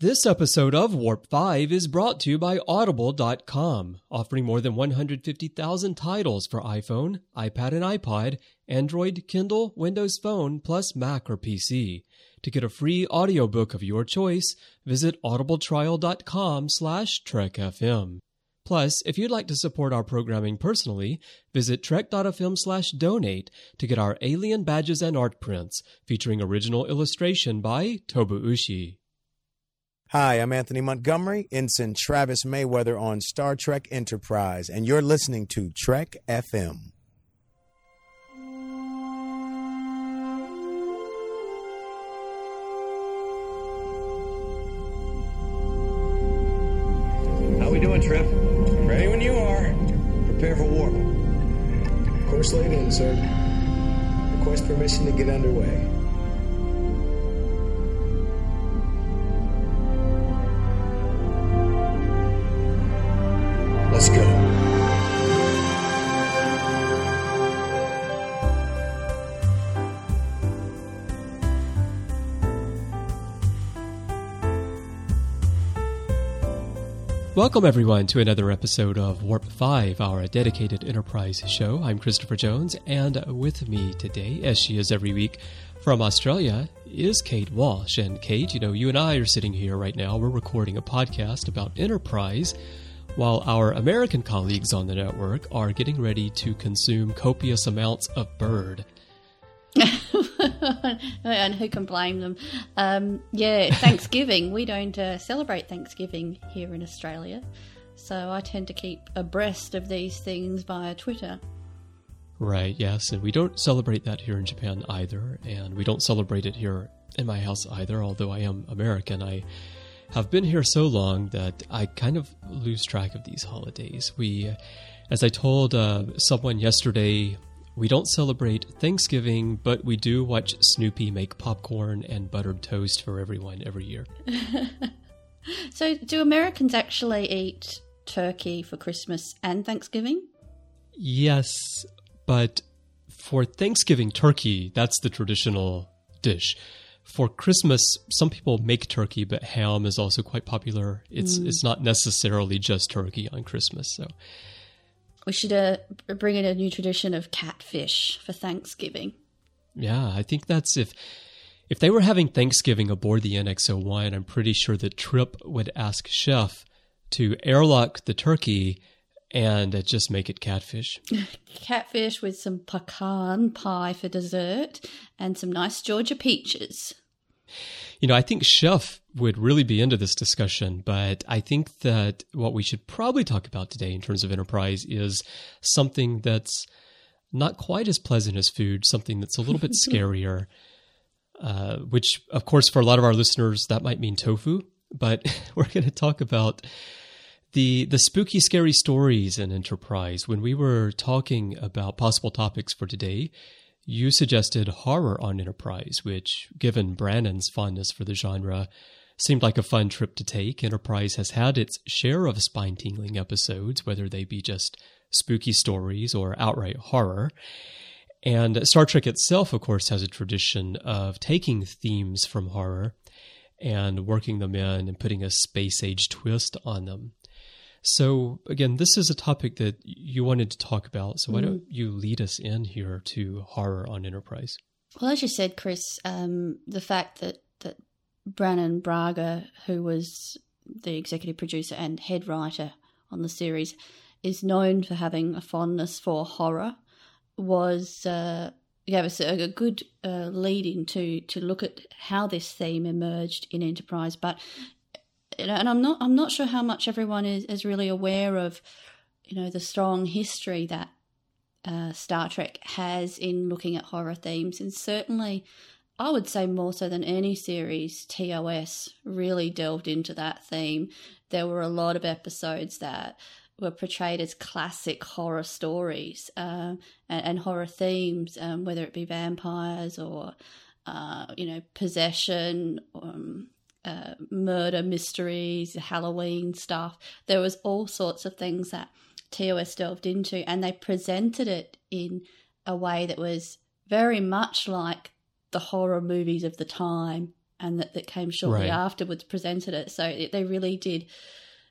This episode of Warp 5 is brought to you by Audible.com, offering more than 150,000 titles for iPhone, iPad and iPod, Android, Kindle, Windows Phone, plus Mac or PC. To get a free audiobook of your choice, visit audibletrial.com slash trekfm. Plus, if you'd like to support our programming personally, visit trek.fm slash donate to get our alien badges and art prints, featuring original illustration by Tobu Ushi. Hi, I'm Anthony Montgomery, Ensign Travis Mayweather on Star Trek Enterprise, and you're listening to Trek FM. How we doing, Trip? Ready when you are. Prepare for warp. Course laid in, sir. Request permission to get underway. Let's go. Welcome, everyone, to another episode of Warp 5, our dedicated Enterprise show. I'm Christopher Jones, and with me today, as she is every week from Australia, is Kate Walsh. And Kate, you know, you and I are sitting here right now. We're recording a podcast about Enterprise, while our American colleagues on the network are getting ready to consume copious amounts of bird. and who can blame them? Um, yeah, Thanksgiving. we don't uh, celebrate Thanksgiving here in Australia, so I tend to keep abreast of these things via Twitter. Right, yes, and we don't celebrate that here in Japan either, and we don't celebrate it here in my house either, although I am American. I have been here so long that I kind of lose track of these holidays. We, as I told uh, someone yesterday, we don't celebrate Thanksgiving, but we do watch Snoopy make popcorn and buttered toast for everyone every year. So, do Americans actually eat turkey for Christmas and Thanksgiving? Yes, but for Thanksgiving turkey, that's the traditional dish. For Christmas, some people make turkey, but ham is also quite popular. It's it's not necessarily just turkey on Christmas. So We should uh, bring in a new tradition of catfish for Thanksgiving. yeah, I think that's if if they were having Thanksgiving aboard the NX-01, I'm pretty sure that Trip would ask Chef to airlock the turkey and uh, just make it catfish. Catfish with some pecan pie for dessert and some nice Georgia peaches. You know, I think Chef would really be into this discussion, but I think that what we should probably talk about today in terms of enterprise is something that's not quite as pleasant as food, something that's a little bit scarier. Uh, which, of course, for a lot of our listeners, that might mean tofu. But we're going to talk about the the spooky, scary stories in Enterprise. When we were talking about possible topics for today, you suggested horror on Enterprise, which, given Brannon's fondness for the genre, seemed like a fun trip to take. Enterprise has had its share of spine tingling episodes, whether they be just spooky stories or outright horror. And Star Trek itself, of course, has a tradition of taking themes from horror and working them in and putting a space age twist on them. So, again, this is a topic that you wanted to talk about. So, why don't you lead us in here to horror on Enterprise? Well, as you said, Chris, um, the fact that, that Brannon Braga, who was the executive producer and head writer on the series, is known for having a fondness for horror, was uh, gave us a, a good uh, lead in to, to look at how this theme emerged in Enterprise. But and I'm not I'm not sure how much everyone is, is really aware of, you know, the strong history that uh, Star Trek has in looking at horror themes, and certainly, I would say more so than any series, TOS really delved into that theme. There were a lot of episodes that were portrayed as classic horror stories uh, and, and horror themes, um, whether it be vampires or, uh, you know, possession. Um, uh, murder mysteries, Halloween stuff. There was all sorts of things that TOS delved into, and they presented it in a way that was very much like the horror movies of the time. and that, that came shortly Right. afterwards presented it. So it, they really did.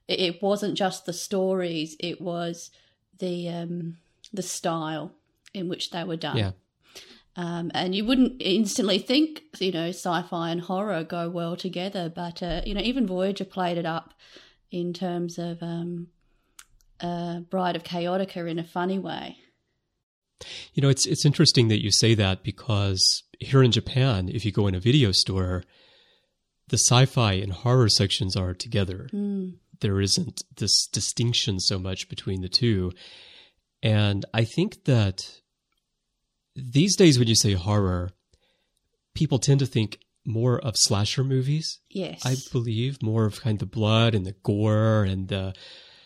It, it wasn't just the stories; it was the um, the style in which they were done. Yeah. Um, and you wouldn't instantly think, you know, sci-fi and horror go well together, but uh, you know, even Voyager played it up in terms of um, uh, Bride of Chaotica in a funny way. You know, it's it's interesting that you say that because here in Japan, if you go in a video store, the sci-fi and horror sections are together. There isn't this distinction so much between the two. And I think that these days when you say horror, people tend to think more of slasher movies. Yes, I believe more of kind of the blood and the gore and the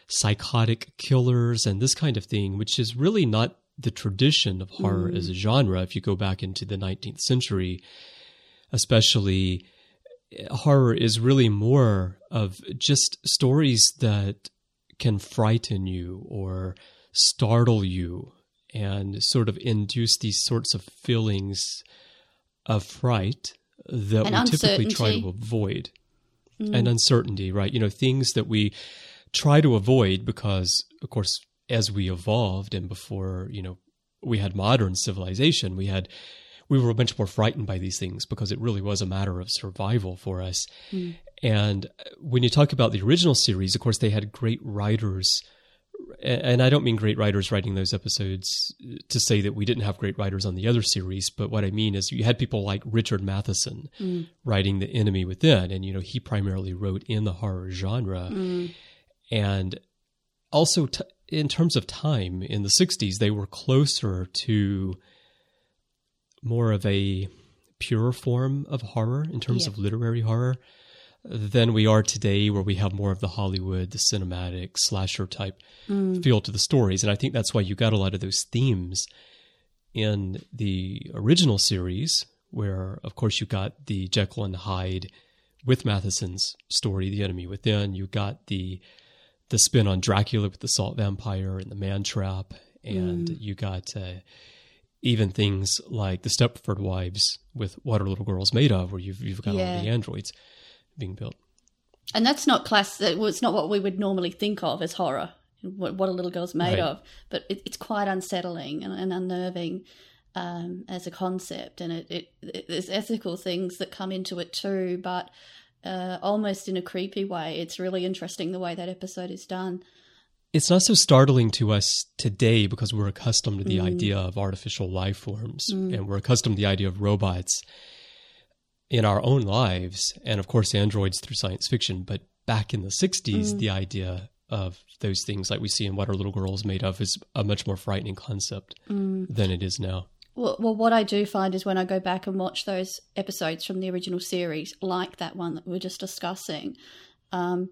psychotic killers and this kind of thing, which is really not the tradition of horror as a genre. If you go back into the 19th century, especially, eh, horror is really more of just stories that can frighten you or startle you and sort of induce these sorts of feelings of fright that And we typically try to avoid mm. and uncertainty, right? You know, things that we try to avoid because, of course, as we evolved and before, you know, we had modern civilization, we had, we were much more frightened by these things because it really was a matter of survival for us. Mm. And when you talk about the original series, of course, they had great writers. And I don't mean great writers writing those episodes uh, to say that we didn't have great writers on the other series, but what I mean is you had people like Richard Matheson mm. writing The Enemy Within, and you know he primarily wrote in the horror genre, mm. and also t- in terms of time in the '60s, they were closer to more of a pure form of horror in terms Yeah. of literary horror than we are today, where we have more of the Hollywood, the cinematic slasher type feel to the stories. And I think that's why you got a lot of those themes in the original series, where, of course, you got the Jekyll and Hyde with Matheson's story, The Enemy Within. You got the the spin on Dracula with the Salt Vampire and the Man Trap, and you got uh, even things like the Stepford Wives with What Are Little Girls Made Of, where you've you've got all the androids being built. and that's not class. It's not what we would normally think of as horror. What, what a little girl's made Right. of, but it, it's quite unsettling and, and unnerving um, as a concept, and it, it, it there's ethical things that come into it too, but uh, almost in a creepy way. It's really interesting the way that episode is done. it's not so startling to us today because we're accustomed to the idea of artificial life forms and we're accustomed to the idea of robots in our own lives and of course androids through science fiction but back in the 60s the idea of those things like we see in what are little girls made of is a much more frightening concept than it is now. Well, well, what I do find is when I go back and watch those episodes from the original series, like that one that we were just discussing, um,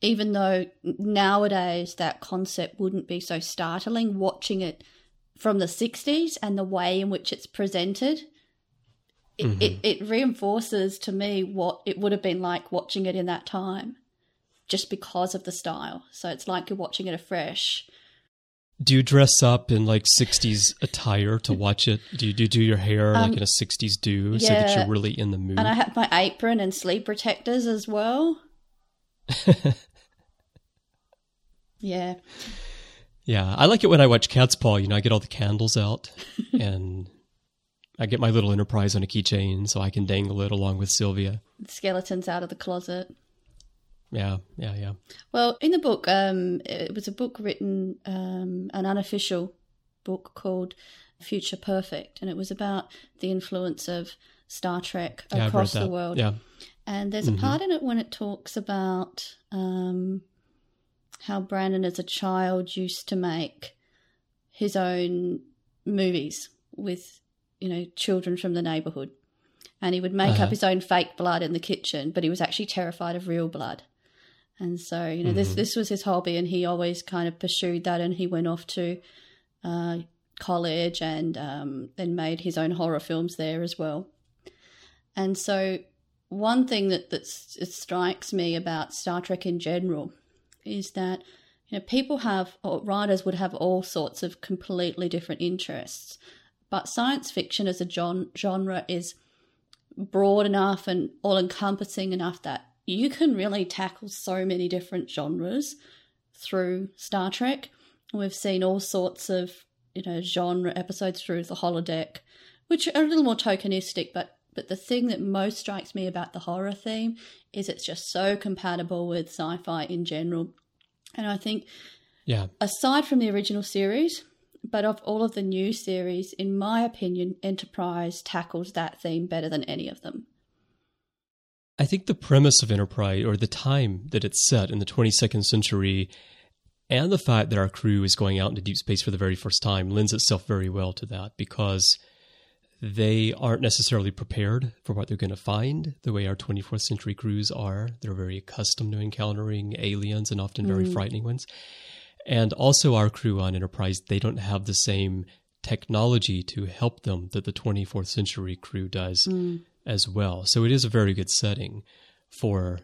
even though nowadays that concept wouldn't be so startling, watching it from the 60s and the way in which it's presented, it, it, it reinforces to me what it would have been like watching it in that time, just because of the style. So it's like you're watching it afresh. do you dress up in like 60s attire to watch it do you do, do your hair like Um, in a 60s do so that you're really in the mood And I have my apron and sleep protectors as well. yeah. Yeah, I like it when I watch Catspaw. You know, I get all the candles out and I get my little Enterprise on a keychain so I can dangle it along with Sylvia. Skeletons out of the closet. Yeah, yeah, yeah. Well, in the book, um, it was a book written, um, an unofficial book called Future Perfect, and it was about the influence of Star Trek Yeah, across the world. Yeah. And there's a part in it when it talks about um, how Brannon, as a child, used to make his own movies with, you know, children from the neighborhood. And he would make Uh-huh. up his own fake blood in the kitchen, but he was actually terrified of real blood. And so, you know, this this was his hobby, and he always kind of pursued that. And he went off to uh, college and um, and made his own horror films there as well. And so, one thing that that strikes me about Star Trek in general is that you know people have or writers would have all sorts of completely different interests, but science fiction as a gen- genre is broad enough and all encompassing enough that you can really tackle so many different genres through Star Trek. We've seen all sorts of you know genre episodes through the holodeck, which are a little more tokenistic, but but the thing that most strikes me about the horror theme is it's just so compatible with sci-fi in general. And I think Yeah. aside from the original series, but of all of the new series, in my opinion, Enterprise tackles that theme better than any of them. I think the premise of Enterprise, or the time that it's set in the 22nd century, and the fact that our crew is going out into deep space for the very first time lends itself very well to that because they aren't necessarily prepared for what they're going to find the way our 24th century crews are. They're very accustomed to encountering aliens and often very mm. frightening ones. And also, our crew on Enterprise, they don't have the same technology to help them that the 24th century crew does mm. as well. So it is a very good setting for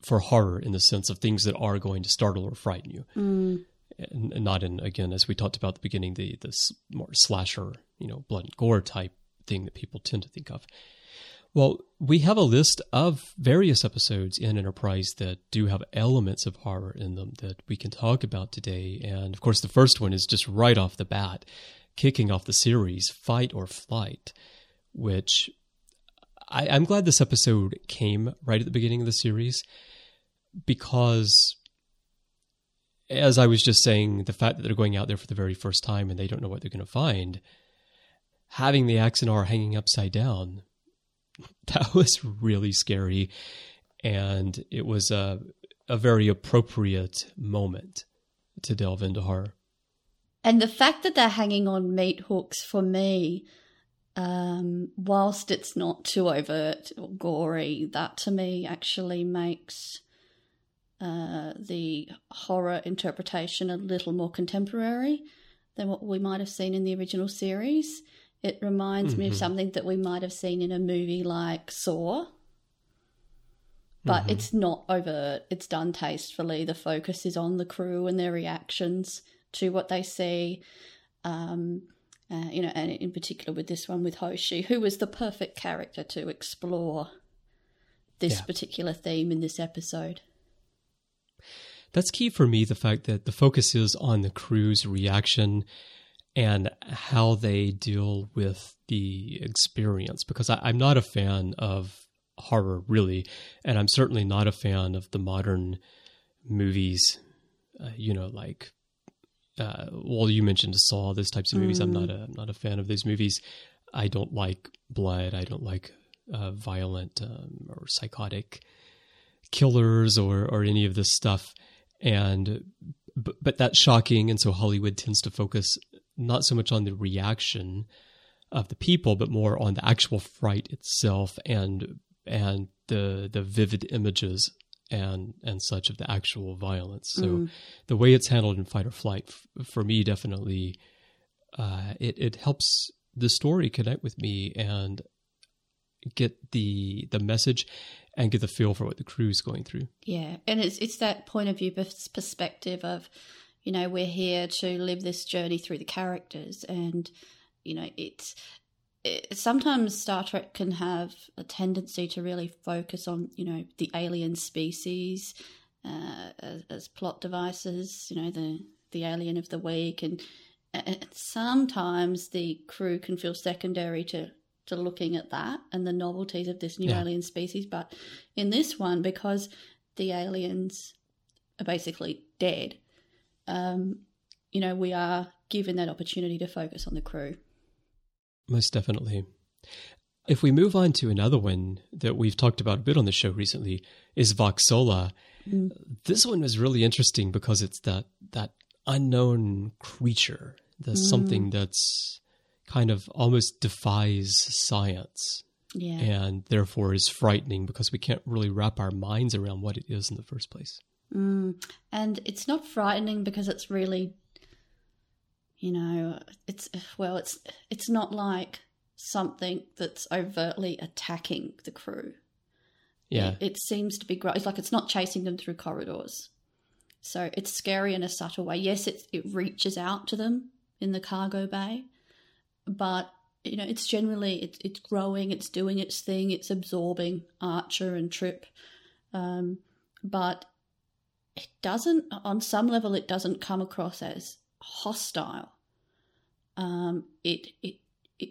for horror in the sense of things that are going to startle or frighten you, mm. and, and not in again as we talked about at the beginning the the more slasher you know blood and gore type thing that people tend to think of. Well, we have a list of various episodes in Enterprise that do have elements of horror in them that we can talk about today. And of course, the first one is just right off the bat, kicking off the series, Fight or Flight, which I, I'm glad this episode came right at the beginning of the series because, as I was just saying, the fact that they're going out there for the very first time and they don't know what they're going to find, having the Axanar hanging upside down, that was really scary. And it was a, a very appropriate moment to delve into horror. And the fact that they're hanging on meat hooks for me, um, whilst it's not too overt or gory, that to me actually makes uh, the horror interpretation a little more contemporary than what we might have seen in the original series. It reminds me of something that we might have seen in a movie like Saw. But it's not overt. It's done tastefully. The focus is on the crew and their reactions to what they see. Um, uh, you know, and in particular with this one with Hoshi, who was the perfect character to explore this Yeah. particular theme in this episode. That's key for me, the fact that the focus is on the crew's reaction and how they deal with the experience. Because I, I'm not a fan of horror, really, and I'm certainly not a fan of the modern movies, uh, you know, like. Uh, well, you mentioned Saw, those types of movies. I'm not a I'm not a fan of those movies. I don't like blood. I don't like uh, violent um, or psychotic killers or or any of this stuff and but, but that's shocking and so hollywood tends to focus not so much on the reaction of the people but more on the actual fright itself and and the the vivid images and and such of the actual violence. So the way it's handled in fight or flight f- for me definitely uh it it helps the story connect with me and get the the message and get the feel for what the crew is going through. Yeah, and it's it's that point of view perspective of, you know, we're here to live this journey through the characters, and you know, it's it, sometimes Star Trek can have a tendency to really focus on you know the alien species uh, as, as plot devices, you know, the the alien of the week, and, and sometimes the crew can feel secondary to to looking at that and the novelties of this new Yeah. alien species. But in this one, because the aliens are basically dead, um, you know, we are given that opportunity to focus on the crew. Most definitely. If we move on to another one that we've talked about a bit on the show recently, is Vox Sola. This one was really interesting because it's that that unknown creature. That's something that's kind of almost defies science Yeah. and therefore is frightening because we can't really wrap our minds around what it is in the first place. Mm. And it's not frightening because it's really, you know, it's well, it's it's not like something that's overtly attacking the crew. Yeah. It, it seems to be it's like it's not chasing them through corridors. So it's scary in a subtle way. Yes, it it reaches out to them in the cargo bay, but you know, it's generally it's it's growing, it's doing its thing, it's absorbing Archer and Trip, um, but it doesn't. On some level, it doesn't come across as hostile. Um, it it it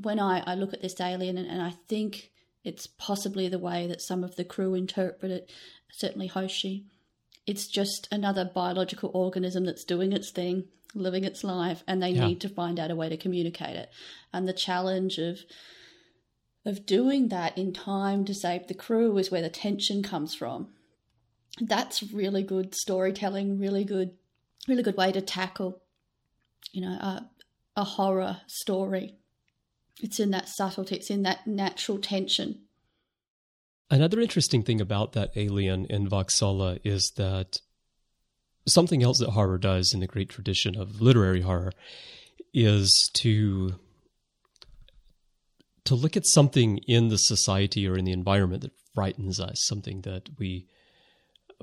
when I I look at this alien and, and I think it's possibly the way that some of the crew interpret it. Certainly, Hoshi. It's just another biological organism that's doing its thing living its life and they yeah. need to find out a way to communicate it and the challenge of of doing that in time to save the crew is where the tension comes from that's really good storytelling really good really good way to tackle you know a, a horror story. It's in that subtlety it's in that natural tension. Another interesting thing about that alien in Vox Sola is that something else that horror does in the great tradition of literary horror is to to look at something in the society or in the environment that frightens us, something that we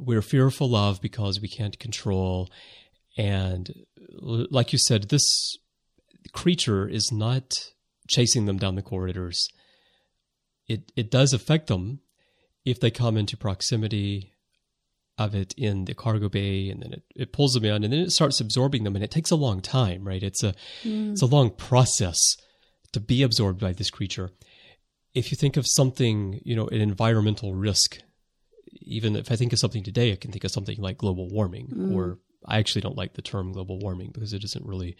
we're fearful of because we can't control. And like you said, this creature is not chasing them down the corridors. It it does affect them if they come into proximity of it in the cargo bay and then it, it pulls them in and then it starts absorbing them and it takes a long time right it's a mm. it's a long process to be absorbed by this creature if you think of something you know an environmental risk even if i think of something today i can think of something like global warming mm. or i actually don't like the term global warming because it isn't really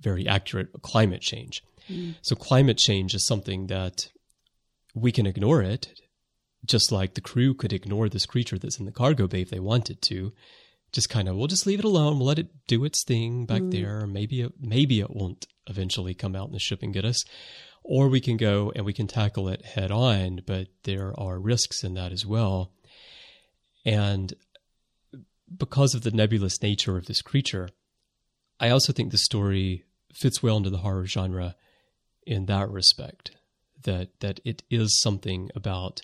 very accurate climate change mm. so climate change is something that we can ignore it just like the crew could ignore this creature that's in the cargo bay if they wanted to just kind of we'll just leave it alone we'll let it do its thing back mm. there maybe it maybe it won't eventually come out in the ship and get us or we can go and we can tackle it head on but there are risks in that as well and because of the nebulous nature of this creature i also think the story fits well into the horror genre in that respect that that it is something about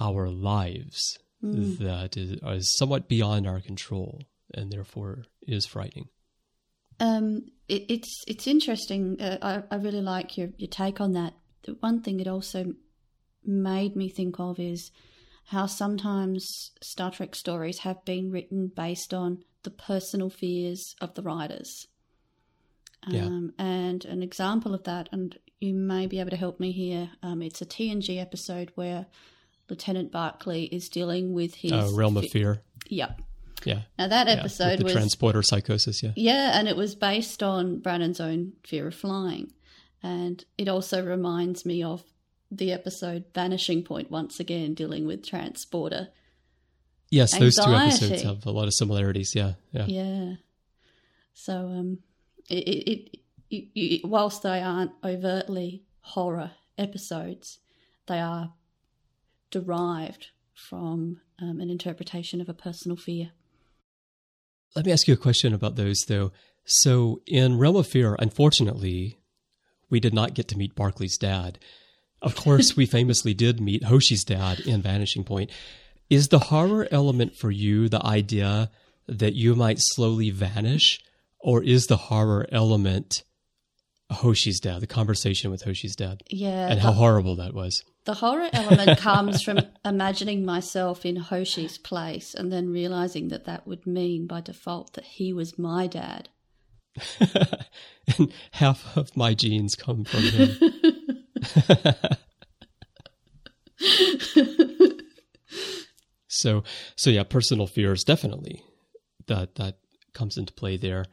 our lives mm. that is, is, somewhat beyond our control and therefore is frightening. Um, it, it's it's interesting. Uh, I, I really like your, your take on that. The one thing it also made me think of is how sometimes Star Trek stories have been written based on the personal fears of the writers. Um, yeah. And an example of that, and you may be able to help me here, um, it's a TNG episode where Lieutenant Barclay is dealing with his uh, realm of fear. Yep. Yeah. Now that episode yeah, the was transporter psychosis. Yeah. Yeah, and it was based on Brannon's own fear of flying, and it also reminds me of the episode Vanishing Point once again, dealing with transporter. Yes, anxiety. those two episodes have a lot of similarities. Yeah. Yeah. Yeah. So, um, it, it, it, it whilst they aren't overtly horror episodes, they are derived from um, an interpretation of a personal fear. Let me ask you a question about those, though. So, in Realm of Fear, unfortunately, we did not get to meet Barclay's dad. Of course, we famously did meet Hoshi's dad in Vanishing Point. Is the horror element for you the idea that you might slowly vanish, or is the horror element Hoshi's dad, the conversation with Hoshi's dad? Yeah. And how horrible that was. The horror element comes from imagining myself in Hoshi's place and then realizing that that would mean by default that he was my dad. and half of my genes come from him. so so yeah, personal fears definitely that that comes into play there.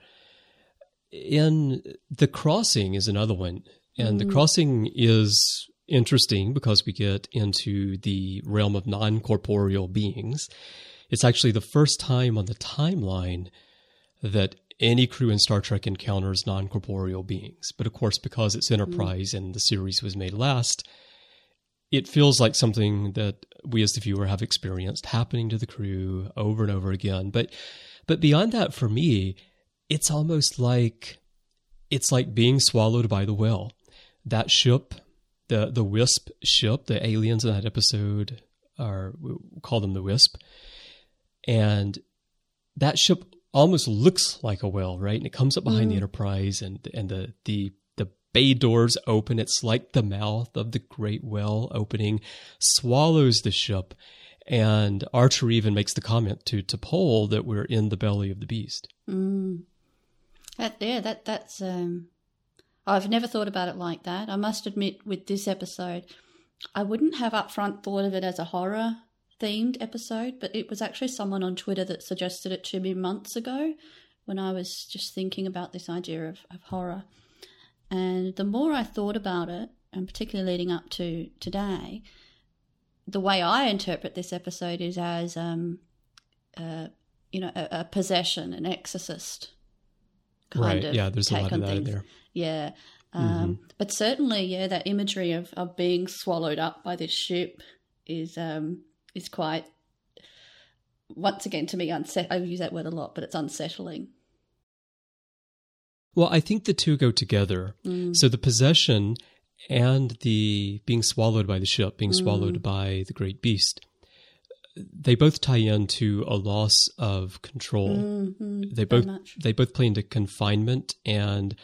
In the crossing is another one. And mm. the crossing is interesting because we get into the realm of non corporeal beings. It's actually the first time on the timeline that any crew in Star Trek encounters non corporeal beings. But of course, because it's Enterprise mm. and the series was made last, it feels like something that we as the viewer have experienced happening to the crew over and over again. But but beyond that, for me, it's almost like it's like being swallowed by the whale. That ship the the Wisp ship, the aliens in that episode are we call them the Wisp, and that ship almost looks like a whale, right? And it comes up behind mm. the Enterprise, and and the the the bay doors open. It's like the mouth of the great whale opening, swallows the ship. And Archer even makes the comment to T'Pol that we're in the belly of the beast. Mm. That yeah, that that's um I've never thought about it like that. I must admit with this episode, I wouldn't have upfront thought of it as a horror themed episode, but it was actually someone on Twitter that suggested it to me months ago when I was just thinking about this idea of, of horror. And the more I thought about it, and particularly leading up to today, the way I interpret this episode is as, um, uh, you know, a, a, possession, an exorcist kind right. of yeah. There's a lot of that things. in there. Yeah, um, mm-hmm. but certainly, yeah, that imagery of, of being swallowed up by this ship is um, is quite once again to me unset. I use that word a lot, but it's unsettling. Well, I think the two go together. Mm. So the possession and the being swallowed by the ship, being mm. swallowed by the great beast, they both tie into a loss of control. Mm-hmm, they both they both play into confinement and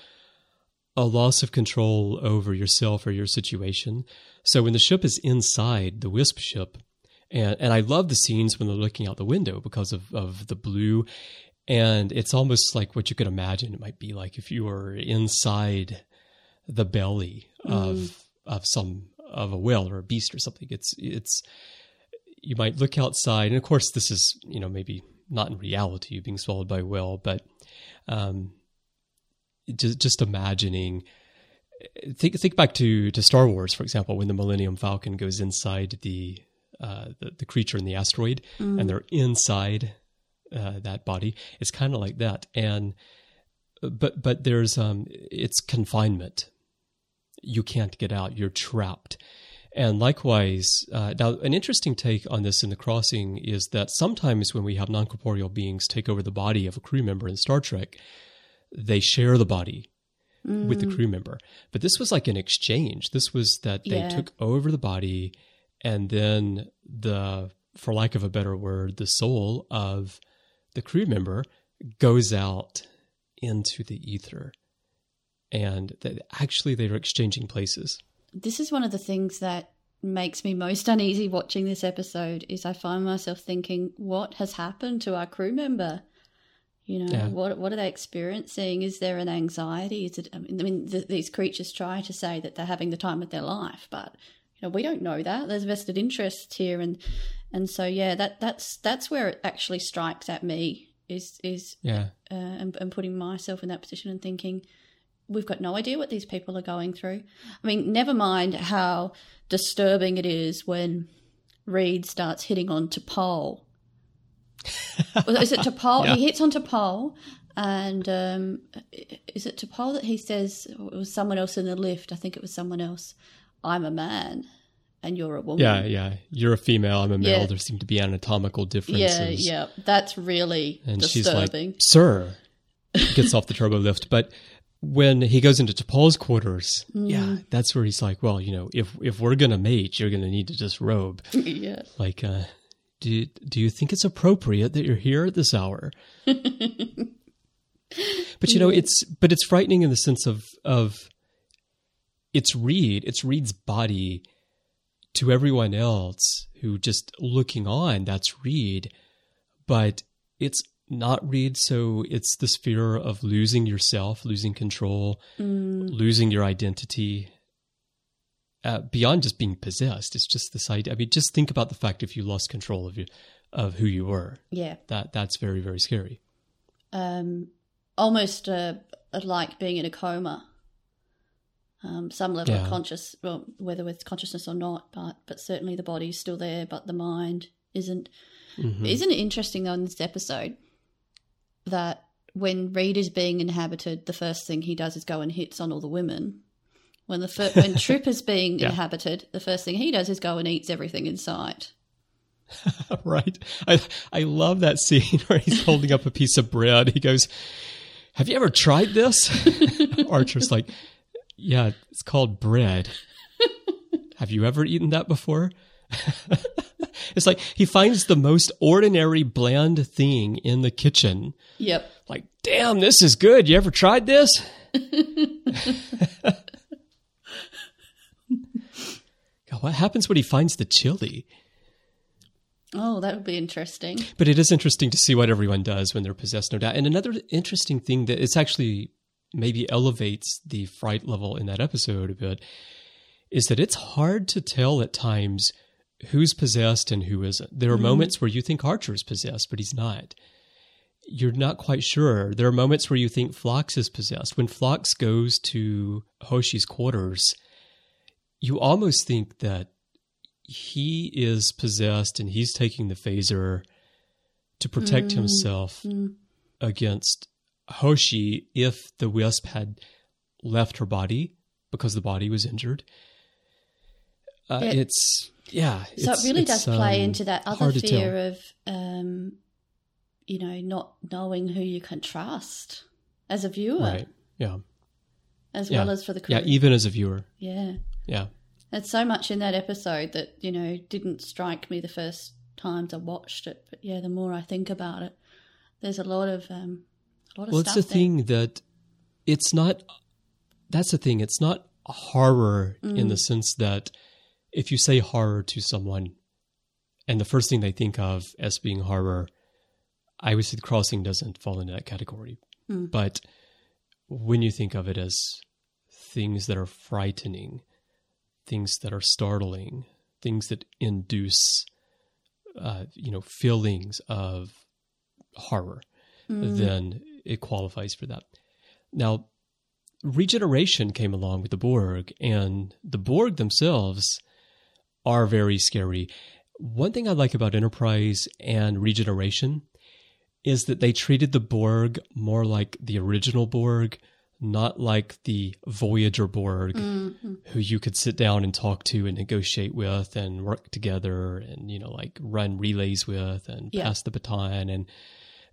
a loss of control over yourself or your situation. So when the ship is inside the Wisp ship, and and I love the scenes when they're looking out the window because of of the blue, and it's almost like what you could imagine it might be like if you were inside the belly mm. of of some of a whale or a beast or something. It's it's you might look outside, and of course, this is you know maybe not in reality you being swallowed by a whale, but um, just just imagining. Think think back to to Star Wars, for example, when the Millennium Falcon goes inside the uh, the, the creature in the asteroid, mm. and they're inside uh, that body. It's kind of like that, and but but there's um, it's confinement. You can't get out. You're trapped and likewise, uh, now an interesting take on this in the crossing is that sometimes when we have non corporeal beings take over the body of a crew member in Star Trek, they share the body mm. with the mm. crew member. But this was like an exchange. This was that they yeah. took over the body, and then the, for lack of a better word, the soul of the crew member goes out into the ether. And that actually they're exchanging places this is one of the things that makes me most uneasy watching this episode is I find myself thinking, what has happened to our crew member? You know, yeah. what what are they experiencing? Is there an anxiety? Is it? I mean, I mean th- these creatures try to say that they're having the time of their life, but you know, we don't know that. There's vested interests here, and and so yeah, that that's that's where it actually strikes at me is is yeah, uh, and, and putting myself in that position and thinking, we've got no idea what these people are going through. I mean, never mind how disturbing it is when Reed starts hitting on T'Pol. is it T'Pol? Yeah. He hits on T'Pol, and um, is it T'Pol that he says it was someone else in the lift? I think it was someone else. I'm a man, and you're a woman. Yeah, yeah. You're a female. I'm a male. Yeah. There seem to be anatomical differences. Yeah, yeah. That's really and disturbing. She's like, "Sir," gets off the turbo lift, but when he goes into T'Pol's quarters, mm. yeah, that's where he's like, well, you know, if if we're gonna mate, you're gonna need to disrobe. yeah. Like, uh, do you, do you think it's appropriate that you're here at this hour? but you know, it's but it's frightening in the sense of of it's Reed, it's Reed's body to everyone else who just looking on. That's Reed, but it's not Reed. So it's this fear of losing yourself, losing control, mm. losing your identity. Uh, beyond just being possessed, it's just this idea. I mean, just think about the fact if you lost control of you, of who you were. Yeah, that that's very very scary. Um, almost uh, like being in a coma. Um, some level yeah. of conscious, well, whether with consciousness or not, but but certainly the body's still there, but the mind isn't. Mm-hmm. Isn't it interesting though in this episode? that when Reed is being inhabited, the first thing he does is go and hits on all the women. When the fir- when Trip is being yeah. inhabited, the first thing he does is go and eats everything in sight. right. I I love that scene where he's holding up a piece of bread. He goes, "Have you ever tried this?" Archer's like, yeah, it's called bread. Have you ever eaten that before? it's like he finds the most ordinary, bland thing in the kitchen. Yep. Like, damn, this is good. You ever tried this? God, what happens when he finds the chili? Oh, that would be interesting. But it is interesting to see what everyone does when they're possessed, no doubt. And another interesting thing that it's actually maybe elevates the fright level in that episode a bit is that it's hard to tell at times who's possessed and who isn't. There are mm-hmm. moments where you think Archer is possessed, but he's not. You're not quite sure. There are moments where you think Phlox is possessed. When Phlox goes to Hoshi's quarters, you almost think that he is possessed and he's taking the phaser to protect mm. himself mm. against Hoshi if the wisp had left her body because the body was injured. Uh, it, it's yeah. So it really does play um, into that other fear of, um, you know, not knowing who you can trust as a viewer. Right. Yeah. As yeah. well as for the crew. Yeah, even as a viewer. Yeah. Yeah. There's so much in that episode that you know didn't strike me the first times I watched it, but yeah, the more I think about it, there's a lot of um, a lot well, it's the there. thing that it's not. That's the thing. It's not horror mm. in the mm. sense that if you say horror to someone, and the first thing they think of as being horror, I would say the crossing doesn't fall into that category. Mm. But when you think of it as things that are frightening, things that are startling, things that induce, uh, you know, feelings of horror, mm. then it qualifies for that. Now, regeneration came along with the Borg, and the Borg themselves are very scary. One thing I like about Enterprise and regeneration is that they treated the Borg more like the original Borg not like the Voyager Borg, mm-hmm. who you could sit down and talk to and negotiate with and work together and, you know, like run relays with and yeah. pass the baton. And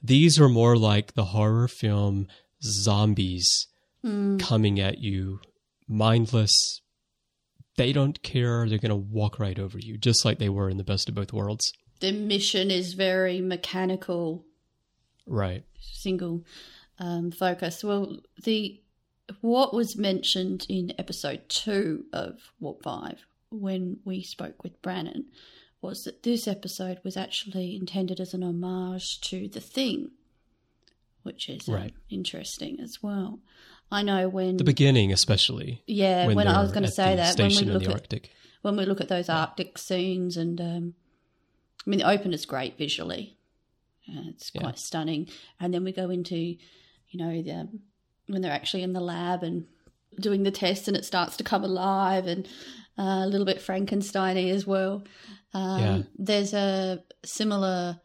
these are more like the horror film zombies mm. coming at you, mindless. They don't care. They're going to walk right over you, just like they were in the best of both worlds. The mission is very mechanical. Right. Single um, focus. Well, the what was mentioned in episode two of Warp Five when we spoke with Brannon was that this episode was actually intended as an homage to The Thing, which is um, interesting as well. I know when the beginning, especially. Yeah, when, when I was going to say that when we look at Arctic. when we look at those Arctic scenes, and um, I mean the open is great visually, uh, it's quite yeah. stunning, and then we go into you know, the, when they're actually in the lab and doing the test and it starts to come alive and uh, a little bit Frankenstein as well. Um, yeah. There's a similar,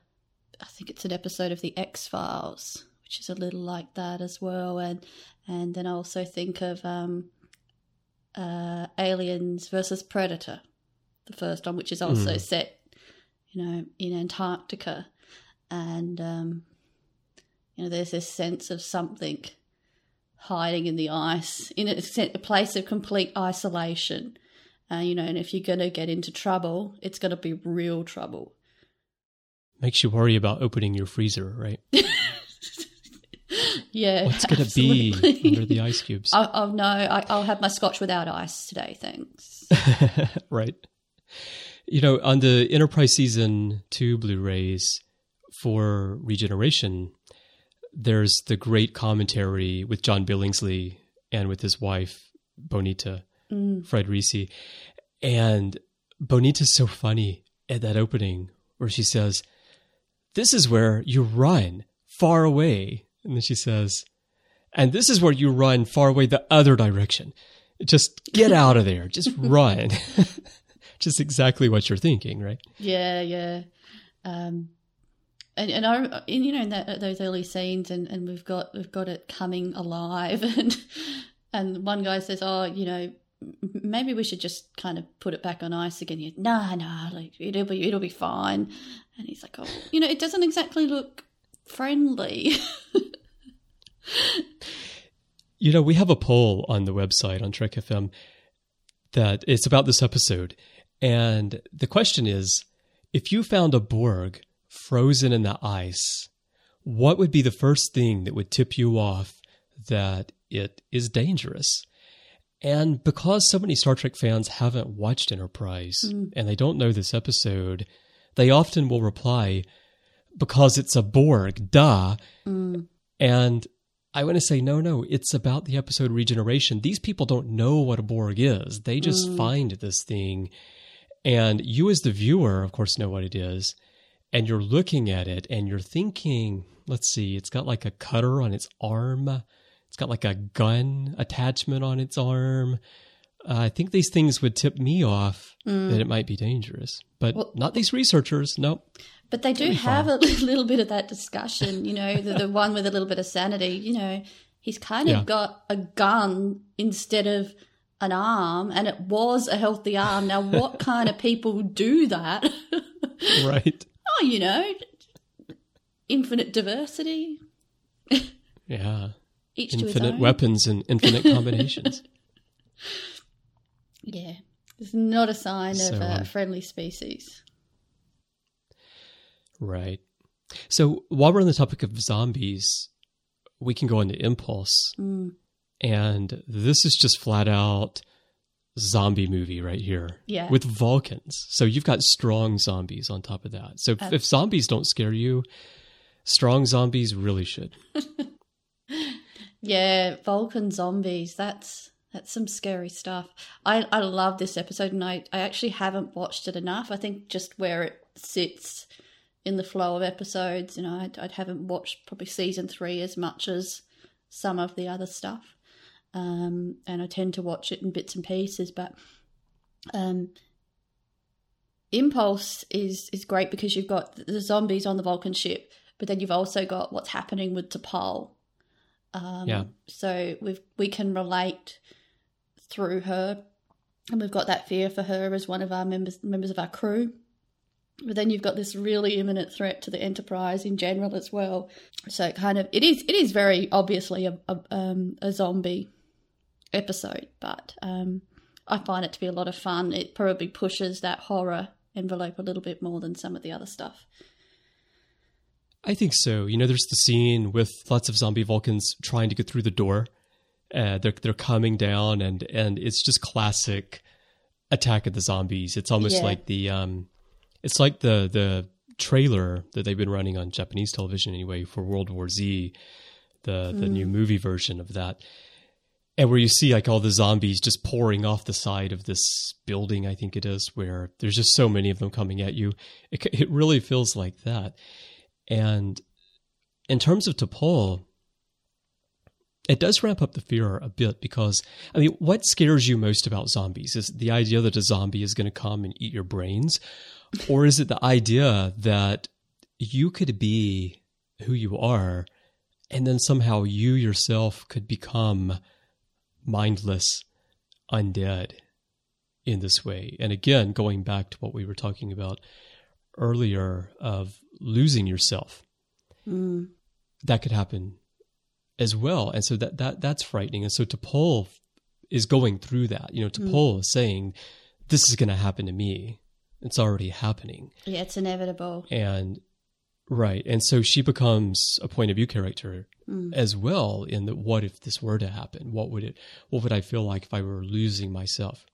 I think it's an episode of The X Files, which is a little like that as well. And, and then I also think of um, uh, Aliens versus Predator, the first one, which is also mm. set, you know, in Antarctica. And um, you know, there's this sense of something hiding in the ice, in a, a place of complete isolation. Uh, you know, and if you're going to get into trouble, it's going to be real trouble. Makes you worry about opening your freezer, right? yeah. What's going to be under the ice cubes? Oh, oh no, I, I'll have my scotch without ice today, thanks. right. You know, on the Enterprise Season 2 Blu rays for Regeneration, there's the great commentary with John Billingsley and with his wife Bonita mm. Friedericy, and Bonita's so funny at that opening where she says, "This is where you run far away," and then she says, "And this is where you run far away the other direction. Just get out of there. Just run." Just exactly what you're thinking, right? Yeah, yeah. Um, and, and I, and, you know, in that, those early scenes, and, and we've got we've got it coming alive, and and one guy says, "Oh, you know, maybe we should just kind of put it back on ice again." You, no, no, like it'll be it'll be fine. And he's like, "Oh, you know, it doesn't exactly look friendly." you know, we have a poll on the website on Trek FM that it's about this episode, and the question is, if you found a Borg frozen in the ice, what would be the first thing that would tip you off that it is dangerous? And because so many Star Trek fans haven't watched Enterprise Mm. and they don't know this episode, they often will reply, because it's a Borg, duh. Mm. And I want to say, no, no, it's about the episode Regeneration. These people don't know what a Borg is. They just Mm. find this thing. And you, as the viewer, of course, know what it is. And you're looking at it and you're thinking, let's see, it's got like a cutter on its arm. It's got like a gun attachment on its arm. Uh, I think these things would tip me off that it might be dangerous. But Mm. Well- not these researchers. Nope. But they do have a little bit of that discussion, you know, the, the one with a little bit of sanity. You know, he's kind of Yeah. got a gun instead of an arm, and it was a healthy arm. Now, what kind of people do that? Right. oh, you know, infinite diversity, Yeah. Each Infinite weapons and infinite combinations. Yeah, it's not a sign So, of a um, friendly species. Right. So while we're on the topic of zombies, we can go into Impulse. Mm. And this is just flat out zombie movie right here. Yeah. With Vulcans. So you've got strong zombies on top of that. So if, if zombies don't scare you, strong zombies really should. Yeah, Vulcan zombies. That's that's some scary stuff. I I love this episode, and I I actually haven't watched it enough. I think just where it sits in the flow of episodes, you know, I, I haven't watched probably season three as much as some of the other stuff. Um, and I tend to watch it in bits and pieces, but um, Impulse is is great because you've got the zombies on the Vulcan ship, but then you've also got what's happening with T'Pol. Um, Yeah. So we we can relate through her, and we've got that fear for her as one of our members members of our crew. But then you've got this really imminent threat to the Enterprise in general as well. So it kind of it is it is very obviously a a, um, a zombie episode, but um, I find it to be a lot of fun. It probably pushes that horror envelope a little bit more than some of the other stuff. I think so. You know, there's the scene with lots of zombie Vulcans trying to get through the door. Uh, they're they're coming down, and and it's just classic Attack of the Zombies. It's almost Yeah. like the um, it's like the the trailer that they've been running on Japanese television anyway for World War Z, the the new movie version of that. And where you see like all the zombies just pouring off the side of this building, I think it is, where there's just so many of them coming at you. It, it really feels like that. And in terms of T'Pol, it does ramp up the fear a bit because, I mean, what scares you most about zombies? Is the idea that a zombie is going to come and eat your brains? Or is it the idea that you could be who you are and then somehow you yourself could become mindless, undead in this way? And again, going back to what we were talking about earlier of losing yourself. Mm. that could happen as well. And so that that that's frightening. And so T'Pol is going through that you know T'Pol is saying this is going to happen to me. It's already happening. Yeah, it's inevitable. and right. And so she becomes a point of view character as well in that what if this were to happen? What would it what would i feel like if i were losing myself?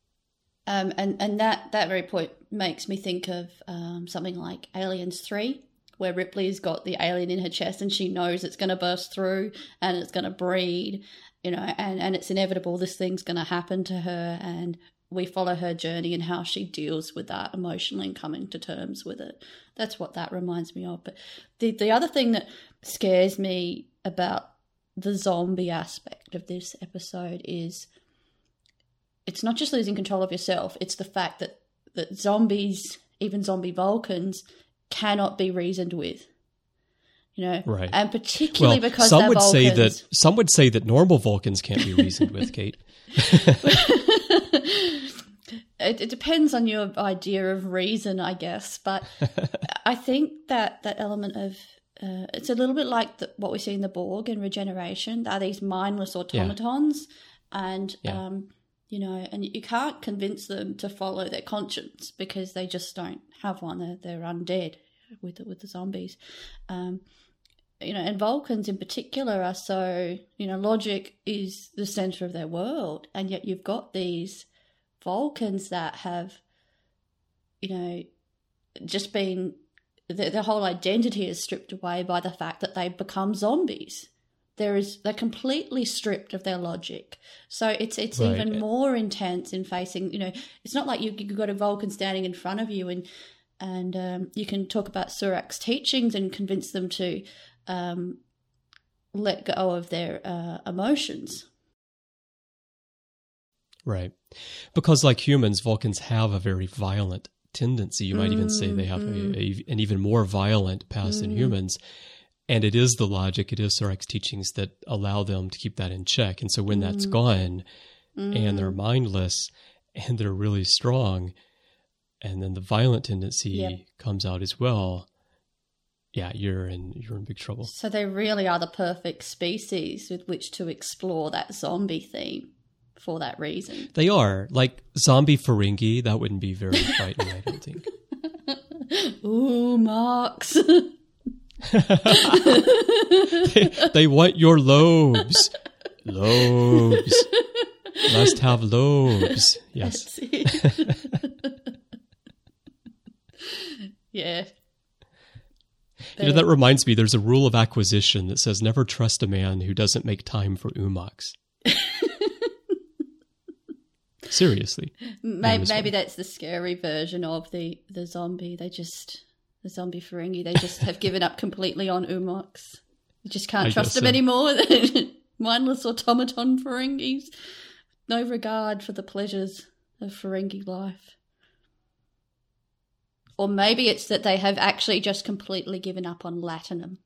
Um, and and that that very point makes me think of um, something like Aliens Three, where Ripley's got the alien in her chest and she knows it's going to burst through and it's going to breed, you know, and and it's inevitable. This thing's going to happen to her, and we follow her journey and how she deals with that emotionally and coming to terms with it. That's what that reminds me of. But the the other thing that scares me about the zombie aspect of this episode is it's not just losing control of yourself, it's the fact that, that zombies, even zombie Vulcans, cannot be reasoned with. You know, Right. and particularly well because some would say that some would say that normal vulcans can't be reasoned with kate it, it depends on your idea of reason, I guess. But I think that that element of uh, it's a little bit like the, what we see in the Borg and regeneration. Are these mindless automatons, and Yeah. um, you know, and you can't convince them to follow their conscience because they just don't have one. They're, they're undead with the, with the zombies. Um, you know, and Vulcans in particular are so, you know, logic is the center of their world. And yet you've got these Vulcans that have, you know, just been, their whole identity is stripped away by the fact that they become zombies. There is they're completely stripped of their logic, so it's it's Right. even more intense in facing. You know, it's not like you you've got a Vulcan standing in front of you and and um, you can talk about Surak's teachings and convince them to um, let go of their uh, emotions. Right. Because, like humans, Vulcans have a very violent tendency. You might even say they have a, a, an even more violent past than humans. And it is the logic, it is Surak's teachings that allow them to keep that in check. And so when that's mm. gone and they're mm. mindless and they're really strong, and then the violent tendency Yep. comes out as well, yeah, you're in you're in big trouble. So they really are the perfect species with which to explore that zombie theme for that reason. They are like zombie Ferengi. That wouldn't be very frightening, I don't think. Ooh, Marx. they, they want your lobes. Lobes. Must have lobes. Yes. Yeah. You know, that reminds me, there's a rule of acquisition that says never trust a man who doesn't make time for oo-mox. Seriously. Maybe, maybe that's the scary version of the, the zombie. They just, the zombie Ferengi, they just have given up completely on oo-mox. You just can't I trust them so. anymore. Mindless automaton Ferengis. No regard for the pleasures of Ferengi life. Or maybe it's that they have actually just completely given up on Latinum.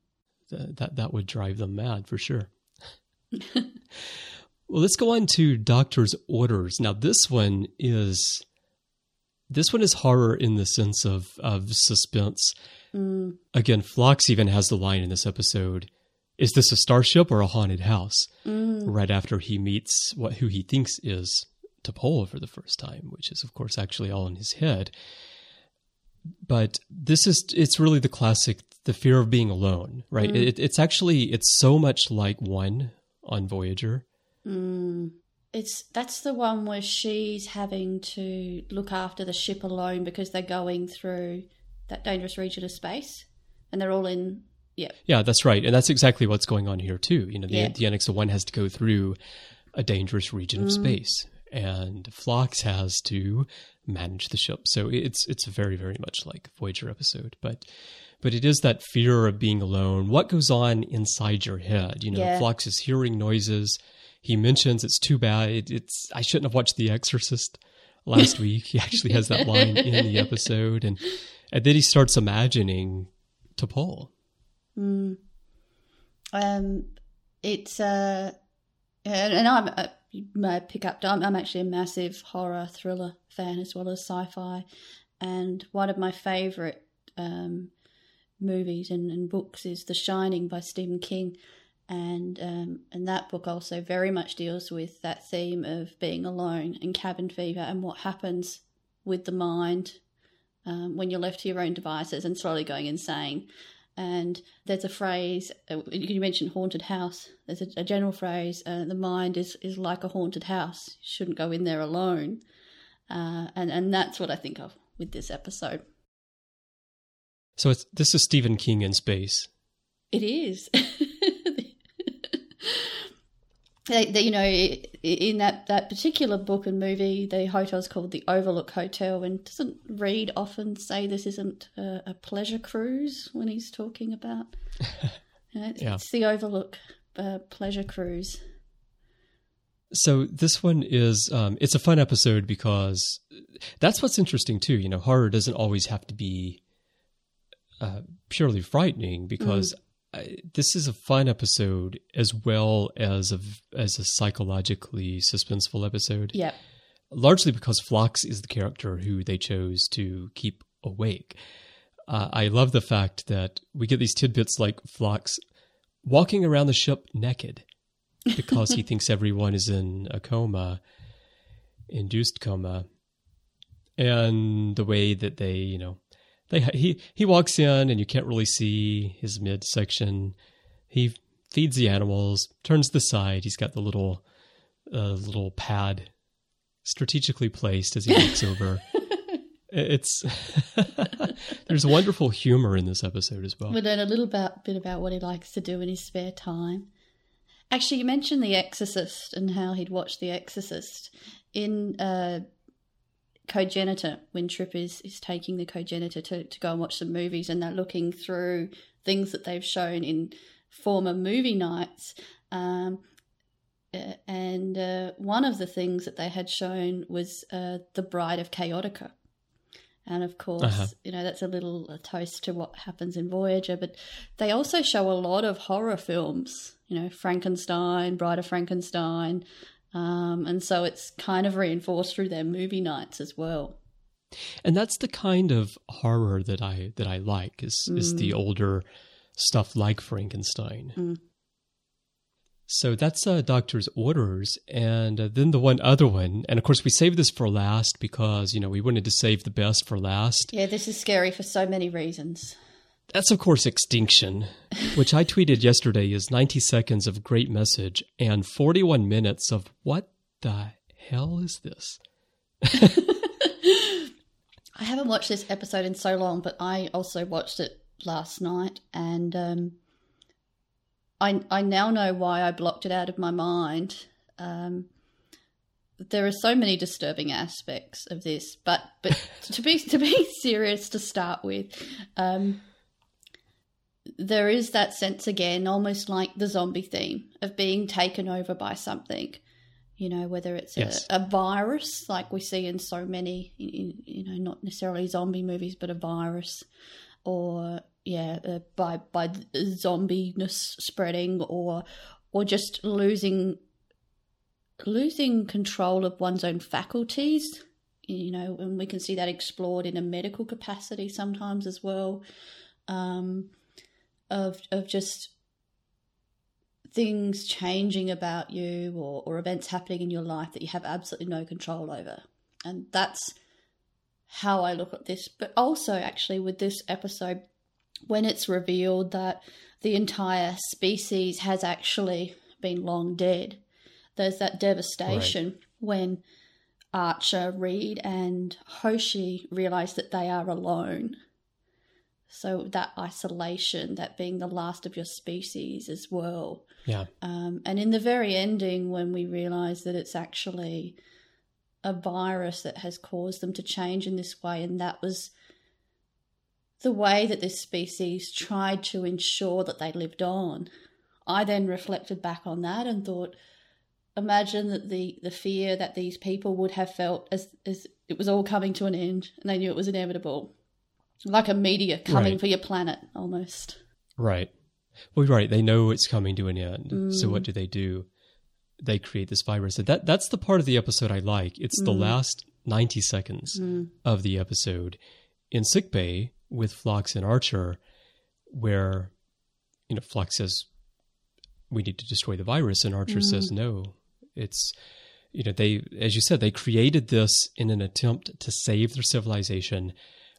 Th- that that would drive them mad for sure. well, let's go on to doctor's orders. Now, this one is this one is horror in the sense of of suspense. Mm. Again, Phlox even has the line in this episode: "Is this a starship or a haunted house?" Mm. Right after he meets what who he thinks is Topola for the first time, which is of course actually all in his head. But this is it's really the classic the fear of being alone right? Mm. It, it's actually it's so much like one on voyager It's that's the one where she's having to look after the ship alone because they're going through that dangerous region of space, and they're all in. Yeah, yeah that's right. And that's exactly what's going on here too. You know the, Yeah. the nx-01 has to go through a dangerous region of mm. space and Phlox has to manage the ship. So it's it's very very much like voyager episode. But but it is that fear of being alone. What goes on inside your head? You know Yeah. Phlox is hearing noises he mentions it's too bad it, it's i shouldn't have watched the exorcist last week he actually has that line in the episode and and then he starts imagining T'Pol. um, it's uh, and, I'm uh, you may pick up. I'm, I'm actually a massive horror thriller fan as well as sci-fi, and one of my favorite um, movies and, and books is The Shining by Stephen King. And um, and that book also very much deals with that theme of being alone and cabin fever and what happens with the mind um, when you're left to your own devices and slowly going insane. And there's a phrase uh, you mentioned haunted house. There's a, a general phrase: uh, the mind is is like a haunted house. You shouldn't go in there alone. Uh, and and that's what I think of with this episode. So it's this is Stephen King in space. It is. they, they, you know, in that, that particular book and movie, the hotel's called the Overlook Hotel. And doesn't Reed often say this isn't a, a pleasure cruise when he's talking about? You know, it's, Yeah. it's the Overlook uh, pleasure cruise. So this one is um, it's a fun episode because that's what's interesting too. You know, horror doesn't always have to be uh, purely frightening because I, this is a fun episode as well as a as a psychologically suspenseful episode. Yep. largely because Phlox is the character who they chose to keep awake. Uh, I love the fact that we get these tidbits like Phlox walking around the ship naked because he thinks everyone is in a coma, induced coma, and the way that they, you know, they he he walks in and you can't really see his midsection, he feeds the animals, turns the side. He's got the little uh, little pad strategically placed as he looks over. It's there's wonderful humor in this episode as well. We learn a little about, bit about what he likes to do in his spare time. Actually, you mentioned The Exorcist and how he'd watch The Exorcist in uh, Cogenitor when Trip is, is taking the Cogenitor to, to go and watch some movies, and they're looking through things that they've shown in former movie nights. Um, and uh, one of the things that they had shown was uh, The Bride of Chaotica. And of course, Uh-huh. you know, that's a little a toast to what happens in Voyager. But they also show a lot of horror films, you know, Frankenstein, Bride of Frankenstein. Um, and so it's kind of reinforced through their movie nights as well. and that's the kind of horror that I that I like is is the older stuff like Frankenstein. So that's uh, Doctor's Orders, and uh, then the one other one, and of course we saved this for last because you know we wanted to save the best for last. Yeah, this is scary for so many reasons. That's of course Extinction, which I tweeted yesterday is 90 seconds of great message and 41 minutes of what the hell is this? I haven't watched this episode in so long, but I also watched it last night, and um, I I now know why I blocked it out of my mind. Um, there are so many disturbing aspects of this, but but to be to be serious to start with, um, there is that sense again, almost like the zombie theme of being taken over by something. You know, whether it's Yes. a, a virus like we see in so many, in- you know, not necessarily zombie movies, but a virus, or yeah, uh, by by zombiness spreading, or or just losing losing control of one's own faculties. You know, and we can see that explored in a medical capacity sometimes as well. Um, of of just things changing about you or, or events happening in your life that you have absolutely no control over. And that's how I look at this. But also, actually, with this episode, when it's revealed that the entire species has actually been long dead, there's that devastation when Archer, Reed, and Hoshi realize that they are alone. So that isolation, that being the last of your species as well. Yeah. Um, and in the very ending, when we realize that it's actually a virus that has caused them to change in this way, and that was the way that this species tried to ensure that they lived on. I then reflected back on that and thought, imagine that the, the fear that these people would have felt as, as it was all coming to an end and they knew it was inevitable. Like a meteor coming Right. for your planet, almost. Right. Well, right. They know it's coming to an end. So what mm. do they do? They create this virus. And that that's the part of the episode I like. It's the mm. last ninety seconds mm. of the episode in sickbay with Phlox and Archer, where you know Phlox says we need to destroy the virus, and Archer says no. It's you know they as you said they created this in an attempt to save their civilization.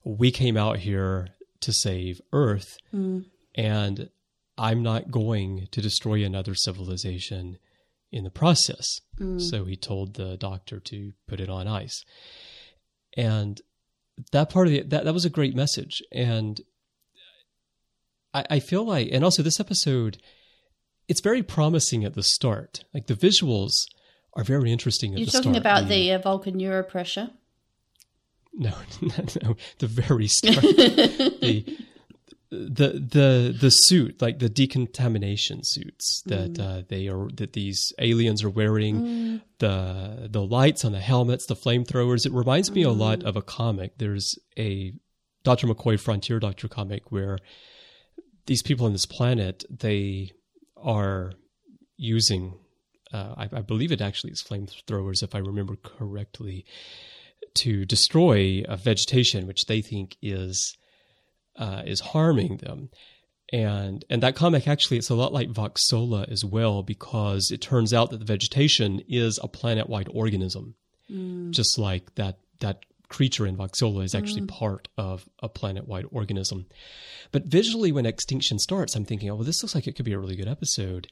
We came out here to save Earth mm. and I'm not going to destroy another civilization in the process. Mm. So he told the doctor to put it on ice. And that part of the, that, that was a great message. And I, I feel like, and also this episode, it's very promising at the start. Like the visuals are very interesting at You're talking start. about mm. the uh, Vulcan neuropressure. No, no, no. The very start. the, the the the suit, like the decontamination suits that uh, they are that these aliens are wearing, the the lights on the helmets, the flamethrowers. It reminds me a lot of a comic. There's a Dr. McCoy Frontier Doctor comic where these people on this planet they are using. Uh, I, I believe it actually is flamethrowers, if I remember correctly to destroy a vegetation which they think is uh, is harming them. And and that comic actually it's a lot like Vox Sola as well because it turns out that the vegetation is a planet wide organism, mm. just like that that creature in Vox Sola is actually mm. part of a planet wide organism. But visually, when Extinction starts, I'm thinking, oh, well, this looks like it could be a really good episode.